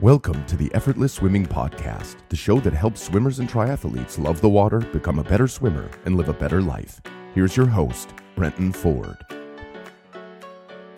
Welcome to the Effortless Swimming Podcast, the show that helps swimmers and triathletes love the water, become a better swimmer, and live a better life. Here's your host, Brenton Ford.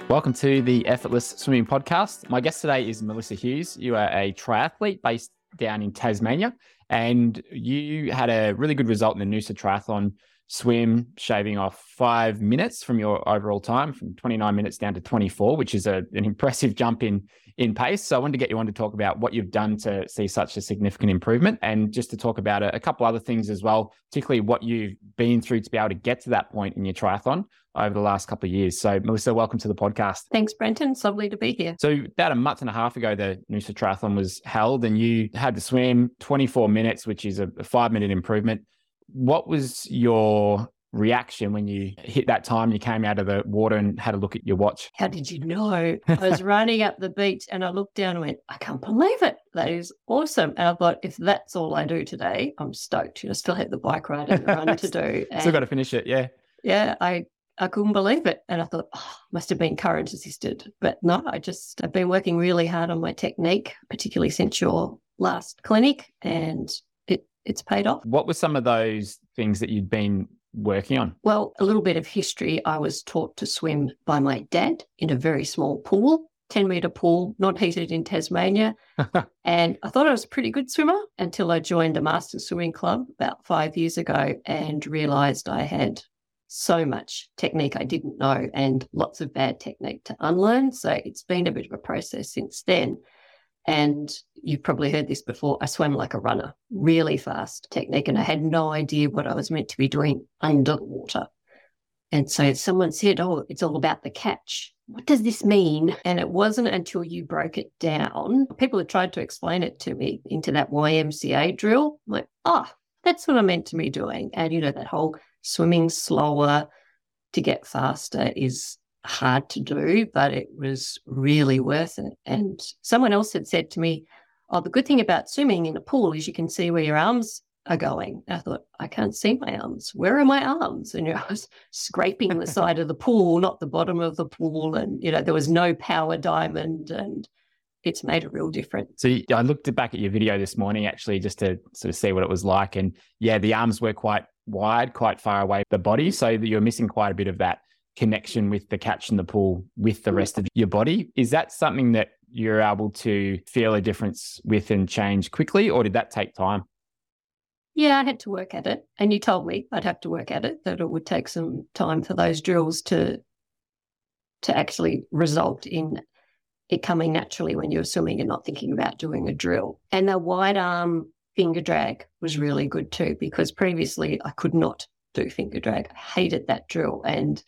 Welcome to the Effortless Swimming Podcast. My guest today is Melissa Hughes. You are a triathlete based down in Tasmania, and you had a really good result in the Noosa Triathlon swim, shaving off five minutes from your overall time from 29 minutes down to 24, which is a, an impressive jump in in pace. So I wanted to get you on to talk about what you've done to see such a significant improvement and just to talk about a, a couple other things as well, particularly what you've been through to be able to get to that point in your triathlon over the last couple of years. So Melissa, welcome to the podcast. Thanks, Brenton. It's lovely to be here. So about a month and a half ago, the Noosa Triathlon was held and you had to swim 24 minutes, which is a five minute improvement. What was your reaction when you hit that time you came out of the water and had a look at your watch how did you know i was running up the beach and i looked down and went i can't believe it that is awesome and i thought if that's all i do today i'm stoked you know still have the bike ride and the run to do and still got to finish it yeah yeah i I couldn't believe it. And I thought, oh, must have been courage assisted. But no, I just, I've been working really hard on my technique, particularly since your last clinic. And it's paid off. What were some of those things that you'd been working on? Well, a little bit of history. I was taught to swim by my dad in a very small pool, 10 metre pool, not heated in Tasmania. and I thought I was a pretty good swimmer until I joined a master swimming club about five years ago and realised I had so much technique I didn't know and lots of bad technique to unlearn. So it's been a bit of a process since then. And you've probably heard this before. I swam like a runner, really fast technique, and I had no idea what I was meant to be doing under the water. And so someone said, Oh, it's all about the catch. What does this mean? And it wasn't until you broke it down. People had tried to explain it to me into that YMCA drill. I'm like, oh, that's what I meant to be doing. And, you know, that whole swimming slower to get faster is hard to do, but it was really worth it. And someone else had said to me, Oh, the good thing about swimming in a pool is you can see where your arms are going. I thought, I can't see my arms. Where are my arms? And you know, I was scraping the side of the pool, not the bottom of the pool. And, you know, there was no power diamond and it's made a real difference. So I looked back at your video this morning, actually, just to sort of see what it was like. And yeah, the arms were quite wide, quite far away the body. So you're missing quite a bit of that connection with the catch in the pool with the rest of your body. Is that something that you're able to feel a difference with and change quickly, or did that take time? Yeah, I had to work at it. And you told me I'd have to work at it, that it would take some time for those drills to to actually result in it coming naturally when you're swimming and not thinking about doing a drill. And the wide arm finger drag was really good too, because previously I could not do finger drag. I hated that drill. And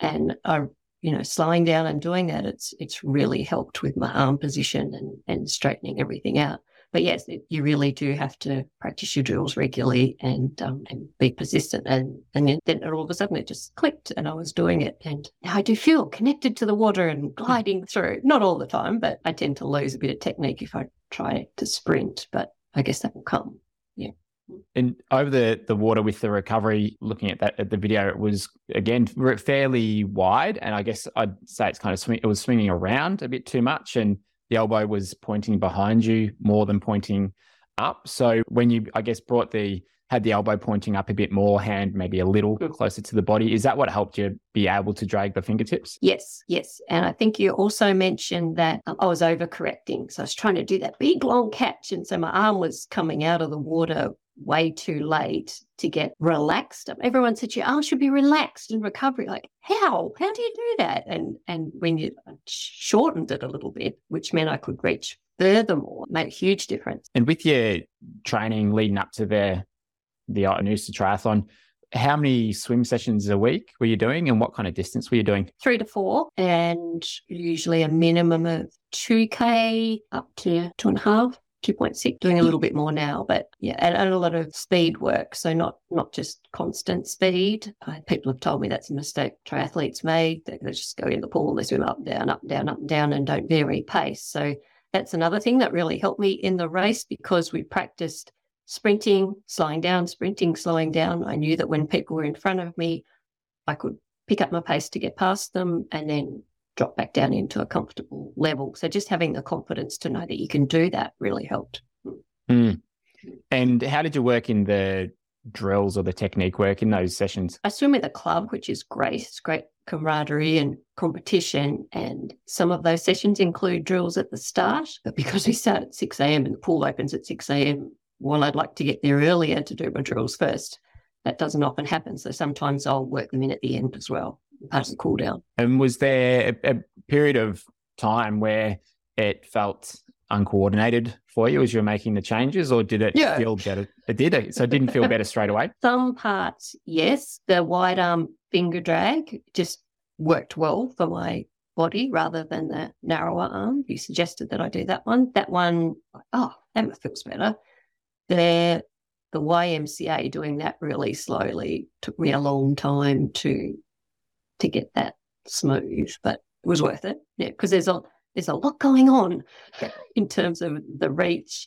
and I, you know, slowing down and doing that, it's it's really helped with my arm position and and straightening everything out. But yes, it, you really do have to practice your drills regularly and um, and be persistent. And and then all of a sudden it just clicked, and I was doing it. And I do feel connected to the water and gliding through. Not all the time, but I tend to lose a bit of technique if I try to sprint. But I guess that will come. And over the the water with the recovery, looking at that at the video, it was again fairly wide, and I guess I'd say it's kind of swing, it was swinging around a bit too much, and the elbow was pointing behind you more than pointing up. So when you, I guess, brought the had the elbow pointing up a bit more, hand maybe a little closer to the body. Is that what helped you be able to drag the fingertips? Yes, yes. And I think you also mentioned that um, I was overcorrecting. So I was trying to do that big long catch. And so my arm was coming out of the water way too late to get relaxed. Everyone said your arm oh, should be relaxed in recovery. Like, how? How do you do that? And and when you shortened it a little bit, which meant I could reach furthermore, made a huge difference. And with your training leading up to the the Noosa Triathlon, how many swim sessions a week were you doing and what kind of distance were you doing? Three to four, and usually a minimum of 2K up to two and a half. 2.6 doing a little bit more now but yeah and, and, a lot of speed work so not not just constant speed. Uh, people have told me that's a mistake triathletes made they, they just go in the pool they swim up down up down up down and don't vary pace. So that's another thing that really helped me in the race because we practiced sprinting slowing down sprinting slowing down. I knew that when people were in front of me i could pick up my pace to get past them and then drop back down into a comfortable level. So just having the confidence to know that you can do that really helped. Mm. And how did you work in the drills or the technique work in those sessions? I swim with a club, which is great. It's great camaraderie and competition. And some of those sessions include drills at the start. But because we start at 6 a.m. and the pool opens at 6 a.m., well, I'd like to get there earlier to do my drills first. That doesn't often happen. So sometimes I'll work them in at the end as well, part of the cool down. And was there a, a period of time where it felt uncoordinated for you as you were making the changes, or did it Yeah. feel better? It did. So it didn't feel better straight away. Some parts, yes. The wide arm finger drag just worked well for my body rather than the narrower arm. You suggested that I do that one. That one, oh, that feels better. The the YMCA doing that really slowly took me a long time to to get that smooth, but it was worth it. Yeah, because there's a there's a lot going on in terms of the reach,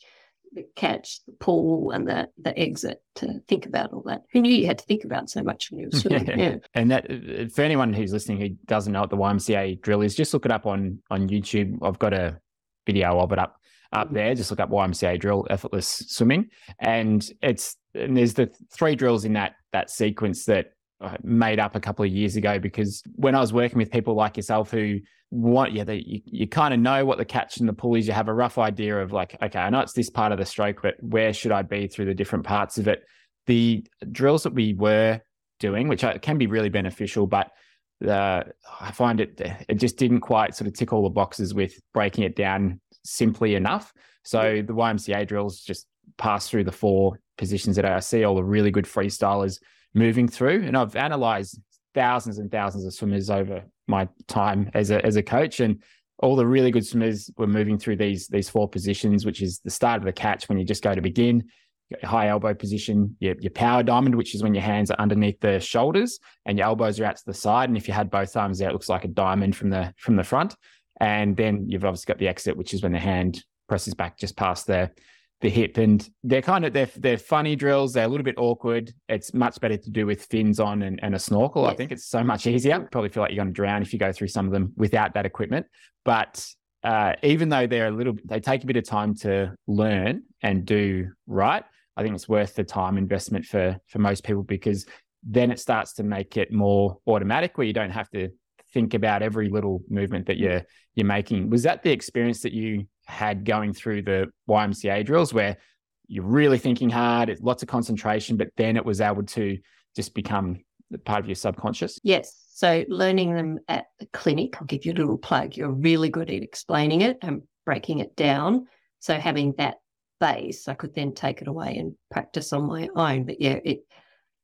the catch, the pull, and the the exit to think about all that. Who knew you had to think about so much when you were swimming? Yeah. yeah. And that uh, for anyone who's listening who doesn't know what the YMCA drill is, just look it up on on YouTube. I've got a video of it up up there. Just look up YMCA drill effortless swimming, and it's and there's the three drills in that that sequence that made up a couple of years ago because when I was working with people like yourself who want yeah they, you, you kind of know what the catch and the pull is you have a rough idea of like okay I know it's this part of the stroke but where should I be through the different parts of it? The drills that we were doing which can be really beneficial but uh, I find it it just didn't quite sort of tick all the boxes with breaking it down simply enough. So the YMCA drills just pass through the four positions that I see all the really good freestylers moving through, and I've analysed thousands and thousands of swimmers over my time as a as a coach, and all the really good swimmers were moving through these these four positions, which is the start of the catch when you just go to begin. High elbow position, your, your power diamond, which is when your hands are underneath the shoulders and your elbows are out to the side. And if you had both arms out, it looks like a diamond from the from the front. And then you've obviously got the exit, which is when the hand presses back just past the the hip. And they're kind of they're they're funny drills. They're a little bit awkward. It's much better to do with fins on and, and a snorkel. I think it's so much easier. Probably feel like you're going to drown if you go through some of them without that equipment. But uh, even though they're a little, they take a bit of time to learn and do right. I think it's worth the time investment for for most people because then it starts to make it more automatic where you don't have to think about every little movement that you're you're making. Was that the experience that you had going through the YMCA drills where you're really thinking hard, it's lots of concentration, but then it was able to just become part of your subconscious? Yes. So learning them at the clinic, I'll give you a little plug. You're really good at explaining it and breaking it down. So having that base, I could then take it away and practice on my own. But yeah, it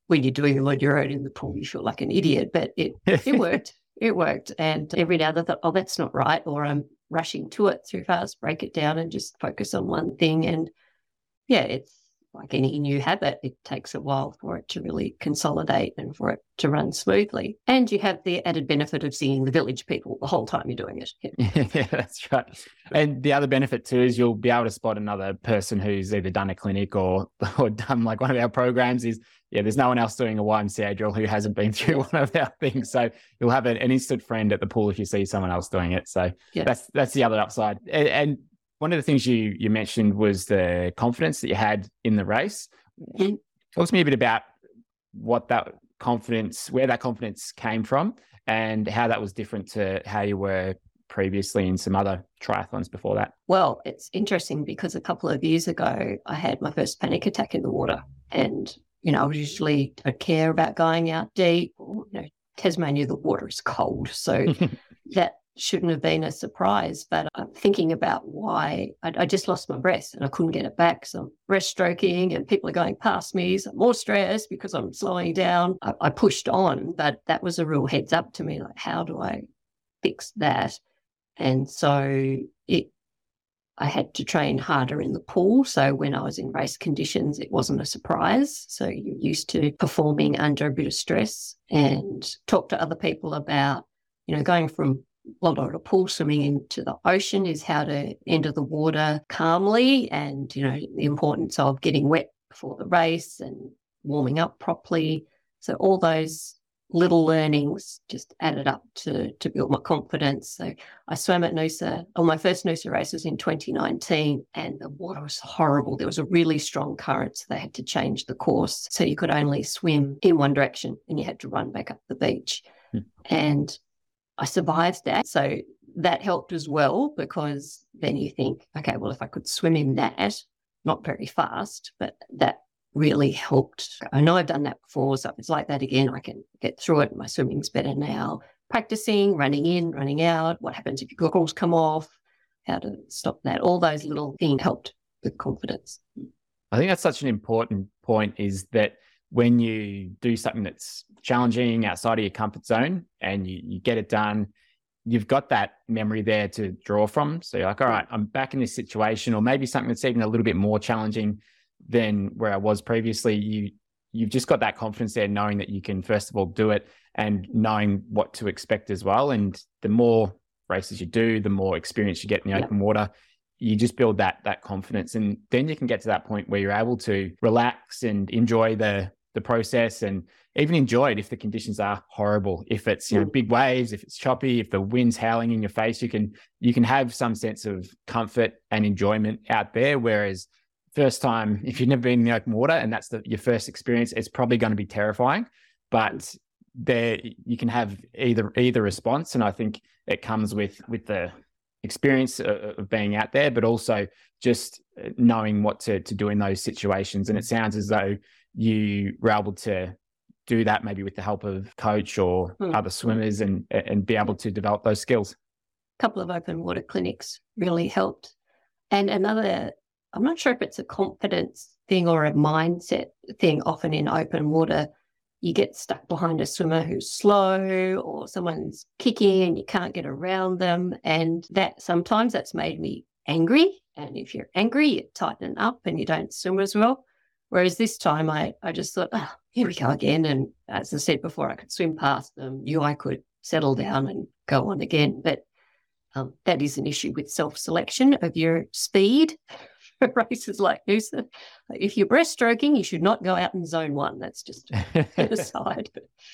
when you're doing them on your own in the pool, you feel like an idiot. But it it worked. It worked. And every now and then I thought, oh, that's not right. Or I'm rushing to it too fast, break it down and just focus on one thing. And yeah, it's like any new habit, it takes a while for it to really consolidate and for it to run smoothly. And you have the added benefit of seeing the village people the whole time you're doing it. Yeah. yeah, that's right. And the other benefit too is you'll be able to spot another person who's either done a clinic or or done like one of our programs. Is yeah, there's no one else doing a YMCA drill who hasn't been through one of our things. So you'll have an, an instant friend at the pool if you see someone else doing it. So Yeah. that's that's the other upside. And, and one of the things you you mentioned was the confidence that you had in the race. Mhm. Talk to me a bit about what that confidence, where that confidence came from, and how that was different to how you were previously in some other triathlons before that. Well, it's interesting because a couple of years ago, I had my first panic attack in the water. And, you know, I usually don't care about going out deep. You know, Tasmania, the water is cold. So that shouldn't have been a surprise. But I'm thinking about why I, I just lost my breath and I couldn't get it back. So I'm breaststroking and people are going past me. So I'm more stressed because I'm slowing down. I, I pushed on, but that was a real heads up to me like, how do I fix that? And so it I had to train harder in the pool. So when I was in race conditions, it wasn't a surprise. So you're used to performing under a bit of stress and talk to other people about, you know, going from lot of pool swimming into the ocean is how to enter the water calmly and, you know, the importance of getting wet before the race and warming up properly. So all those little learnings just added up to to build my confidence. So I swam at Noosa. On my first Noosa race was in 2019, and the water was horrible. There was a really strong current, so they had to change the course. So you could only swim in one direction, and you had to run back up the beach. Hmm. And I survived that. So that helped as well because then you think, okay, well, if I could swim in that, not very fast, but that really helped. I know I've done that before, so if it's like that again, I can get through it. My swimming's better now. Practicing, running in, running out. What happens if your goggles come off? How to stop that? All those little things helped with confidence. I think that's such an important point is that when you do something that's challenging outside of your comfort zone and you, you get it done, you've got that memory there to draw from. So you're like, all right, I'm back in this situation, or maybe something that's even a little bit more challenging than where I was previously. You you've just got that confidence there, knowing that you can first of all do it and knowing what to expect as well. And the more races you do, the more experience you get in the yeah. open water. You just build that that confidence, and then you can get to that point where you're able to relax and enjoy the the process and even enjoy it if the conditions are horrible. If it's you know mm. big waves if it's choppy if the wind's howling in your face you can you can have some sense of comfort and enjoyment out there. Whereas first time if you've never been in the open water and that's the, your first experience it's probably going to be terrifying. But mm. there you can have either either response. And i think it comes with with the experience of being out there but also just uh, knowing what to to do in those situations. And it sounds as though you were able to do that maybe with the help of coach or mm. other swimmers and and be able to develop those skills? A couple of open water clinics really helped. And another i'm not sure if it's a confidence thing or a mindset thing often in open water you get stuck behind a swimmer who's slow or someone's kicking and you can't get around them. And that sometimes that's made me angry. And if you're angry you tighten up and you don't swim as well Whereas this time I, I just thought, oh, here we go again. And as I said before, I could swim past them. You, I could settle down and go on again. But um, that is an issue with self selection of your speed races like Noosa. If you're breaststroking, you should not go out in zone one. That's just an aside.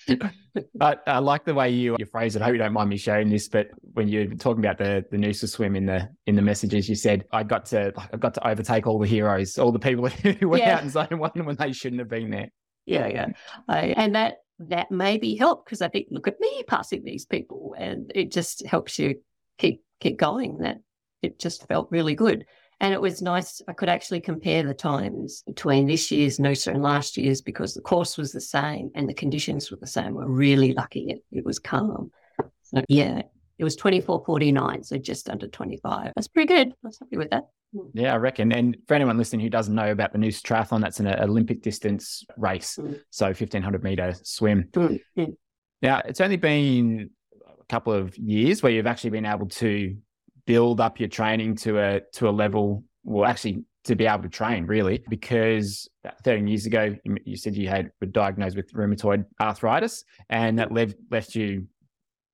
but I like the way you you phrase it. I hope you don't mind me sharing this, but when you're talking about the the Noosa swim in the in the messages, you said I got to I got to overtake all the heroes, all the people who went yeah. out in zone one when they shouldn't have been there. Yeah, yeah, I, and that that maybe helped because I think look at me passing these people, and it just helps you keep keep going. That it just felt really good. And it was nice. I could actually compare the times between this year's Noosa and last year's because the course was the same and the conditions were the same. We're really lucky it, it was calm. So, yeah, it was 24.49, so just under 25. That's pretty good. I was happy with that. Yeah, I reckon. And for anyone listening who doesn't know about the Noosa Triathlon, that's an Olympic distance race. Mm. So 1500 meter swim. Mm. Mm. Now, it's only been a couple of years where you've actually been able to build up your training to a to a level well actually to be able to train really because 13 years ago you said you had were diagnosed with rheumatoid arthritis and that left left you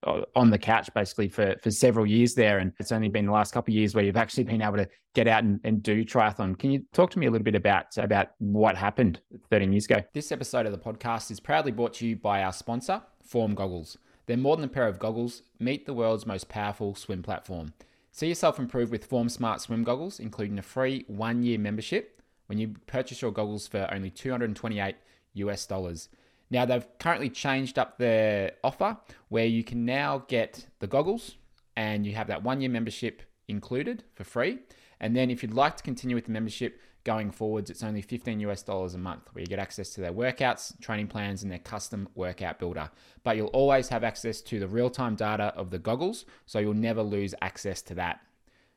uh, on the couch basically for for several years there and it's only been the last couple of years where you've actually been able to get out and, and do triathlon. Can you talk to me a little bit about about what happened 13 years ago? This episode of the podcast is proudly brought to you by our sponsor form goggles. They're more than a pair of goggles. Meet the world's most powerful swim platform See yourself improve with Form Smart swim goggles, including a free one year membership when you purchase your goggles for only 228 US dollars. Now, they've currently changed up their offer where you can now get the goggles and you have that one year membership included for free. And then, if you'd like to continue with the membership, going forwards, it's only 15 US dollars a month where you get access to their workouts, training plans, and their custom workout builder. But you'll always have access to the real time data of the goggles, so you'll never lose access to that.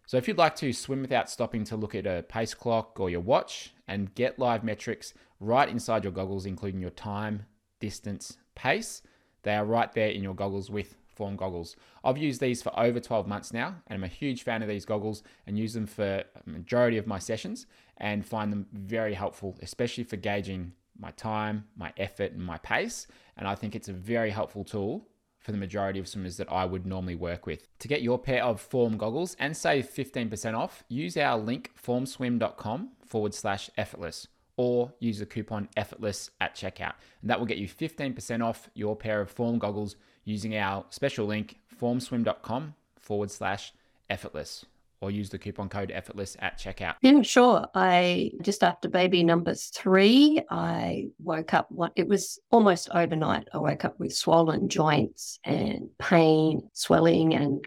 So if you'd like to swim without stopping to look at a pace clock or your watch and get live metrics right inside your goggles, including your time, distance, pace, they are right there in your goggles with form goggles. I've used these for over 12 months now, and I'm a huge fan of these goggles and use them for a majority of my sessions and find them very helpful, especially for gauging my time, my effort, and my pace. And I think it's a very helpful tool for the majority of swimmers that I would normally work with. To get your pair of form goggles and save 15% off, use our link formswim.com forward slash effortless or use the coupon effortless at checkout. And that will get you 15% off your pair of form goggles using our special link formswim.com forward slash effortless or use the coupon code effortless at checkout. Yeah, sure. I just after baby number three, I woke up it was almost overnight. I woke up with swollen joints and pain, swelling, and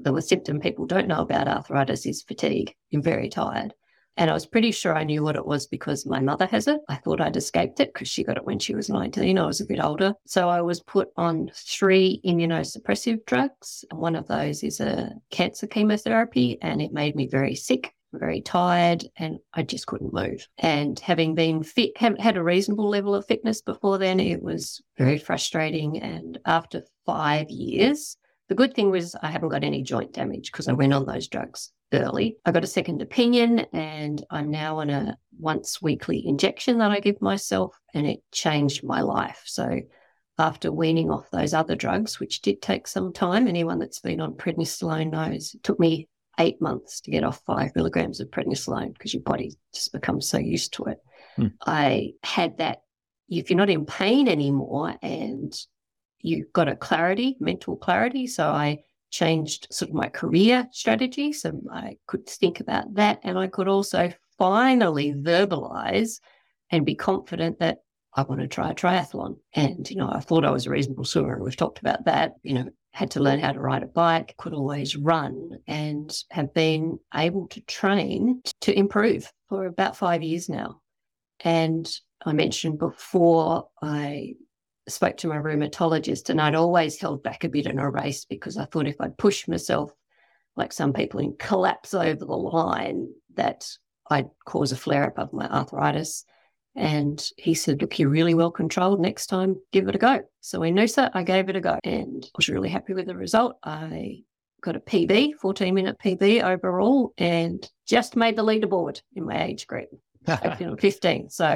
the was symptom people don't know about arthritis is fatigue. You're very tired. And I was pretty sure I knew what it was because my mother has it. I thought I'd escaped it because she got it when she was 19. I was a bit older. So I was put on three immunosuppressive drugs. One of those is a cancer chemotherapy, and it made me very sick, very tired, and I just couldn't move. And having been fit, had a reasonable level of fitness before then, it was very frustrating. And after five years, the good thing was I haven't got any joint damage because I went on those drugs early. I got a second opinion and I'm now on a once weekly injection that I give myself and it changed my life. So after weaning off those other drugs, which did take some time, anyone that's been on prednisolone knows it took me eight months to get off five milligrams of prednisolone because your body just becomes so used to it. Hmm. I had that if you're not in pain anymore and you've got a clarity, mental clarity. So I changed sort of my career strategy. So I could think about that. And I could also finally verbalize and be confident that I want to try a triathlon. And, you know, I thought I was a reasonable swimmer. We've talked about that, you know, had to learn how to ride a bike, could always run, and have been able to train to improve for about five years now. And I mentioned before, I spoke to my rheumatologist and I'd always held back a bit in a race because I thought if I'd push myself like some people and collapse over the line that I'd cause a flare up of my arthritis. And he said, Look, you're really well controlled. Next time, give it a go. So in Noosa, I gave it a go and I was really happy with the result. I got a PB, 14 minute PB overall, and just made the leaderboard in my age group. 15. So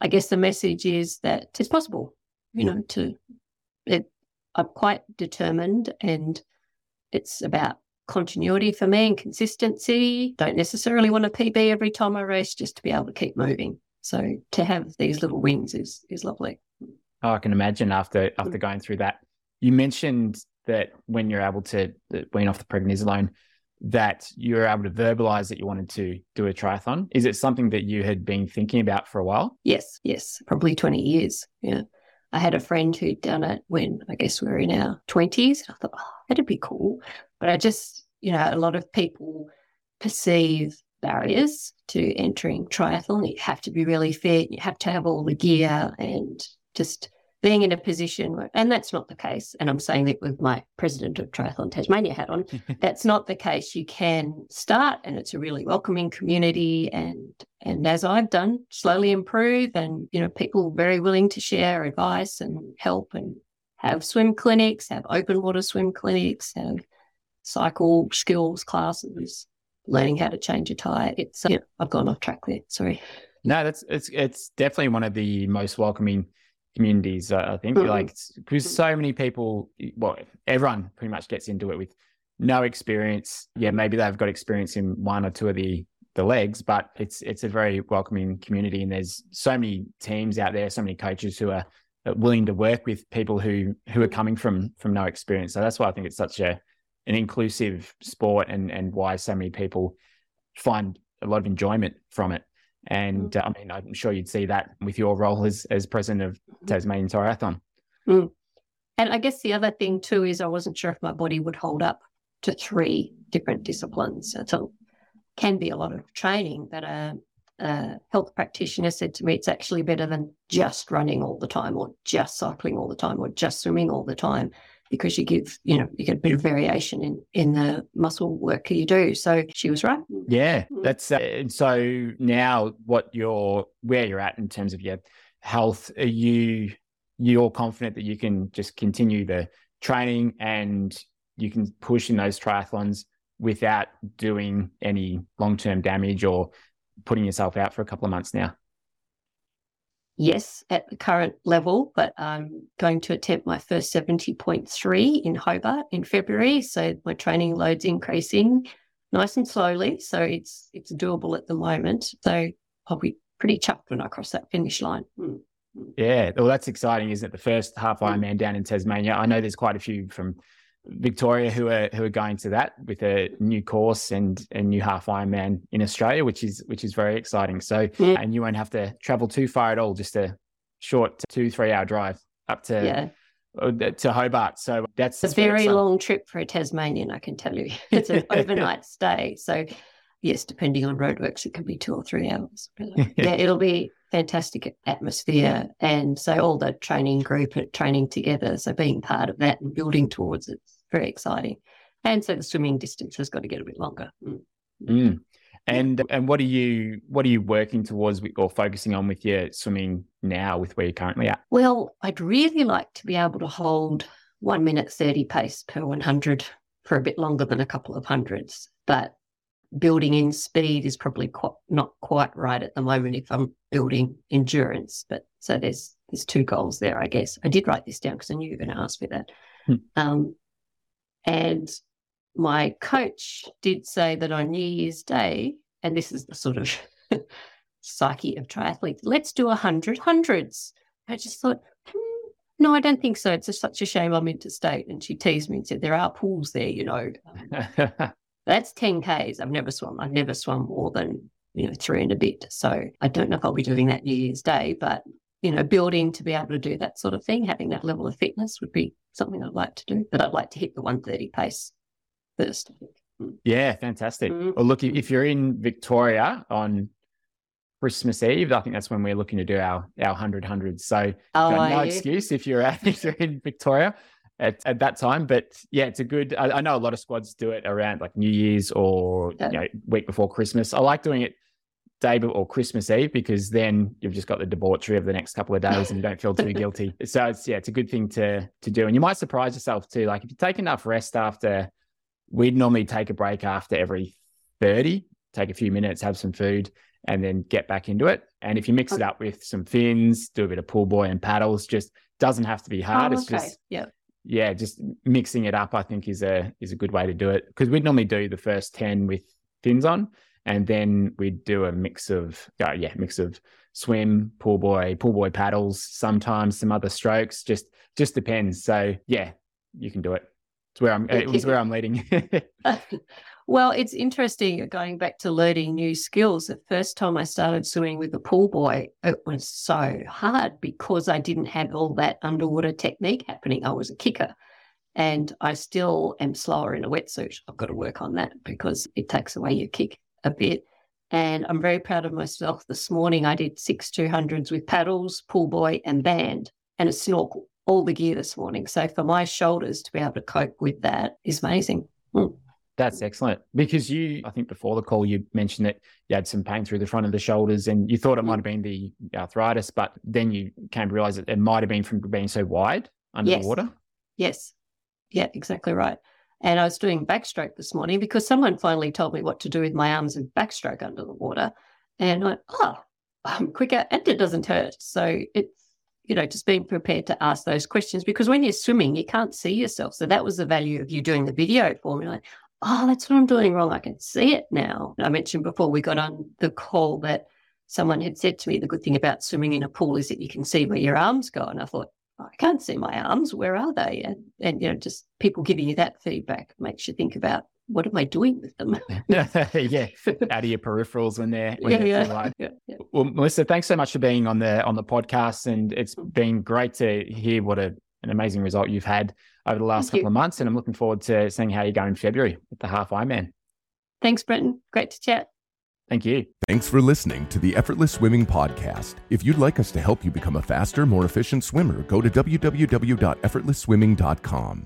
I guess the message is that it's possible you know, to it. I'm quite determined, and it's about continuity for me and consistency. Don't necessarily want a PB every time I race, just to be able to keep moving. So to have these little wins is is lovely. Oh, I can imagine after mm. after going through that. You mentioned that when you're able to wean off the prednisone, that you were able to verbalize that you wanted to do a triathlon. Is it something that you had been thinking about for a while? Yes, yes, probably 20 years. Yeah. I had a friend who'd done it when I guess we were in our 20s. I thought, oh, that'd be cool. But I just, you know, a lot of people perceive barriers to entering triathlon. You have to be really fit, you have to have all the gear and just being in a position where, and that's not the case. And I'm saying that with my president of Triathlon Tasmania hat on, that's not the case. You can start, and it's a really welcoming community. And and as I've done, slowly improve, and you know, people very willing to share advice and help, and have swim clinics, have open water swim clinics, have cycle skills classes, learning how to change a tire. It's uh, I've gone off track there. Sorry. No, that's it's it's definitely one of the most welcoming communities. I think mm-hmm. like because so many people, well, everyone pretty much gets into it with no experience. Yeah, maybe they've got experience in one or two of the the legs, but it's it's a very welcoming community, and there's so many teams out there, so many coaches who are willing to work with people who who are coming from from no experience. So that's why I think it's such a an inclusive sport, and and why so many people find a lot of enjoyment from it. And mm. uh, I mean, I'm sure you'd see that with your role as as president of mm-hmm. Tasmanian Triathlon. Mm. And I guess the other thing too is I wasn't sure if my body would hold up to three different disciplines. So can be a lot of training, but a, a health practitioner said to me it's actually better than just running all the time or just cycling all the time or just swimming all the time because you give, you know, you get a bit of variation in in the muscle work you do. So she was right. Yeah, mm. that's uh, and so now what you're where you're at in terms of your health. Are you you're confident that you can just continue the training and you can push in those triathlons without doing any long term damage or putting yourself out for a couple of months now? Yes, at the current level, but I'm going to attempt my first 70.3 in Hobart in February. So my training load's increasing nice and slowly. So it's it's doable at the moment. So I'll be pretty chuffed when I cross that finish line. Mm. Yeah, well, that's exciting, isn't it? The first half Ironman down in Tasmania. I know there's quite a few from Victoria who are who are going to that with a new course and a new half Ironman in Australia, which is which is very exciting. So, yeah. and you won't have to travel too far at all, just a short two three hour drive up to yeah. Uh, to Hobart. So that's a very long trip for a Tasmanian, I can tell you. It's an overnight stay. So yes, depending on roadworks, it can be two or three hours. yeah, it'll be fantastic atmosphere. And so all the training group are training together. So being part of that and building towards it's very exciting. And so the swimming distance has got to get a bit longer. Mm. Mm. And and what are you what are you working towards or focusing on with your swimming now with where you're currently at? Well, I'd really like to be able to hold one minute thirty pace per one hundred for a bit longer than a couple of hundreds. But building in speed is probably quite, not quite right at the moment if I'm building endurance. But so there's there's two goals there, I guess. I did write this down because I knew you were going to ask me that. Hmm. Um, and my coach did say that on New Year's Day, and this is the sort of psyche of triathletes, let's do a hundred hundreds. I just thought, hmm, no, I don't think so. It's just such a shame I'm interstate. And she teased me and said, there are pools there, you know. That's 10 Ks. I've never swum. I've never swum more than, you know, three and a bit. So I don't know if I'll be doing that New Year's Day, but, you know, building to be able to do that sort of thing, having that level of fitness would be something I'd like to do. But I'd like to hit the 130 pace first. Hmm. Yeah, fantastic. Mm-hmm. Well, look, if you're in Victoria on Christmas Eve, I think that's when we're looking to do our our hundred hundreds. So oh, no excuse if you're at, if you're in Victoria at, at that time. But yeah, it's a good. I, I, know a lot of squads do it around like New Year's or yeah. you know, week before Christmas. I like doing it day or Christmas Eve because then you've just got the debauchery of the next couple of days and you don't feel too guilty. So it's yeah, it's a good thing to to do. And you might surprise yourself too. Like if you take enough rest after, we'd normally take a break after every thirty, take a few minutes, have some food, and then get back into it. And if you mix it up with some fins, do a bit of pull buoy and paddles, just doesn't have to be hard. Oh, okay. It's just yeah yeah, just mixing it up, I think is a is a good way to do it because we'd normally do the first ten with fins on, and then we'd do a mix of uh, yeah, mix of swim, pull buoy, pull buoy paddles, sometimes some other strokes. Just just depends. So yeah, you can do it. It's where I'm. It was where I'm leading. Well, it's interesting going back to learning new skills. The first time I started swimming with a pull buoy, it was so hard because I didn't have all that underwater technique happening. I was a kicker and I still am slower in a wetsuit. I've got to work on that because it takes away your kick a bit. And I'm very proud of myself. This morning I did six 200s with paddles, pull buoy, and band, and a snorkel, all the gear this morning. So for my shoulders to be able to cope with that is amazing. Mm. That's excellent because you, I think before the call, you mentioned that you had some pain through the front of the shoulders and you thought it might have been the arthritis, but then you came to realize that it might have been from being so wide under yes. the water. Yes. Yeah, exactly right. And I was doing backstroke this morning because someone finally told me what to do with my arms and backstroke under the water. And I, went, oh, I'm quicker and it doesn't hurt. So it's, you know, just being prepared to ask those questions because when you're swimming, you can't see yourself. So that was the value of you doing the video for me. Like, oh, that's what I'm doing wrong. I can see it now. I mentioned before we got on the call that someone had said to me the good thing about swimming in a pool is that you can see where your arms go. And I thought, oh, I can't see my arms. Where are they? And, and, you know, just people giving you that feedback makes you think about what am I doing with them? yeah, out of your peripherals when they're when yeah, they're yeah. yeah, Well, Melissa, thanks so much for being on the on the podcast, and it's been great to hear what a, an amazing result you've had over the last Thank couple you. of months. And I'm looking forward to seeing how you go in February with the half Ironman. Thanks, Brenton. Great to chat. Thank you. Thanks for listening to the Effortless Swimming Podcast. If you'd like us to help you become a faster, more efficient swimmer, go to www.effortlessswimming.com.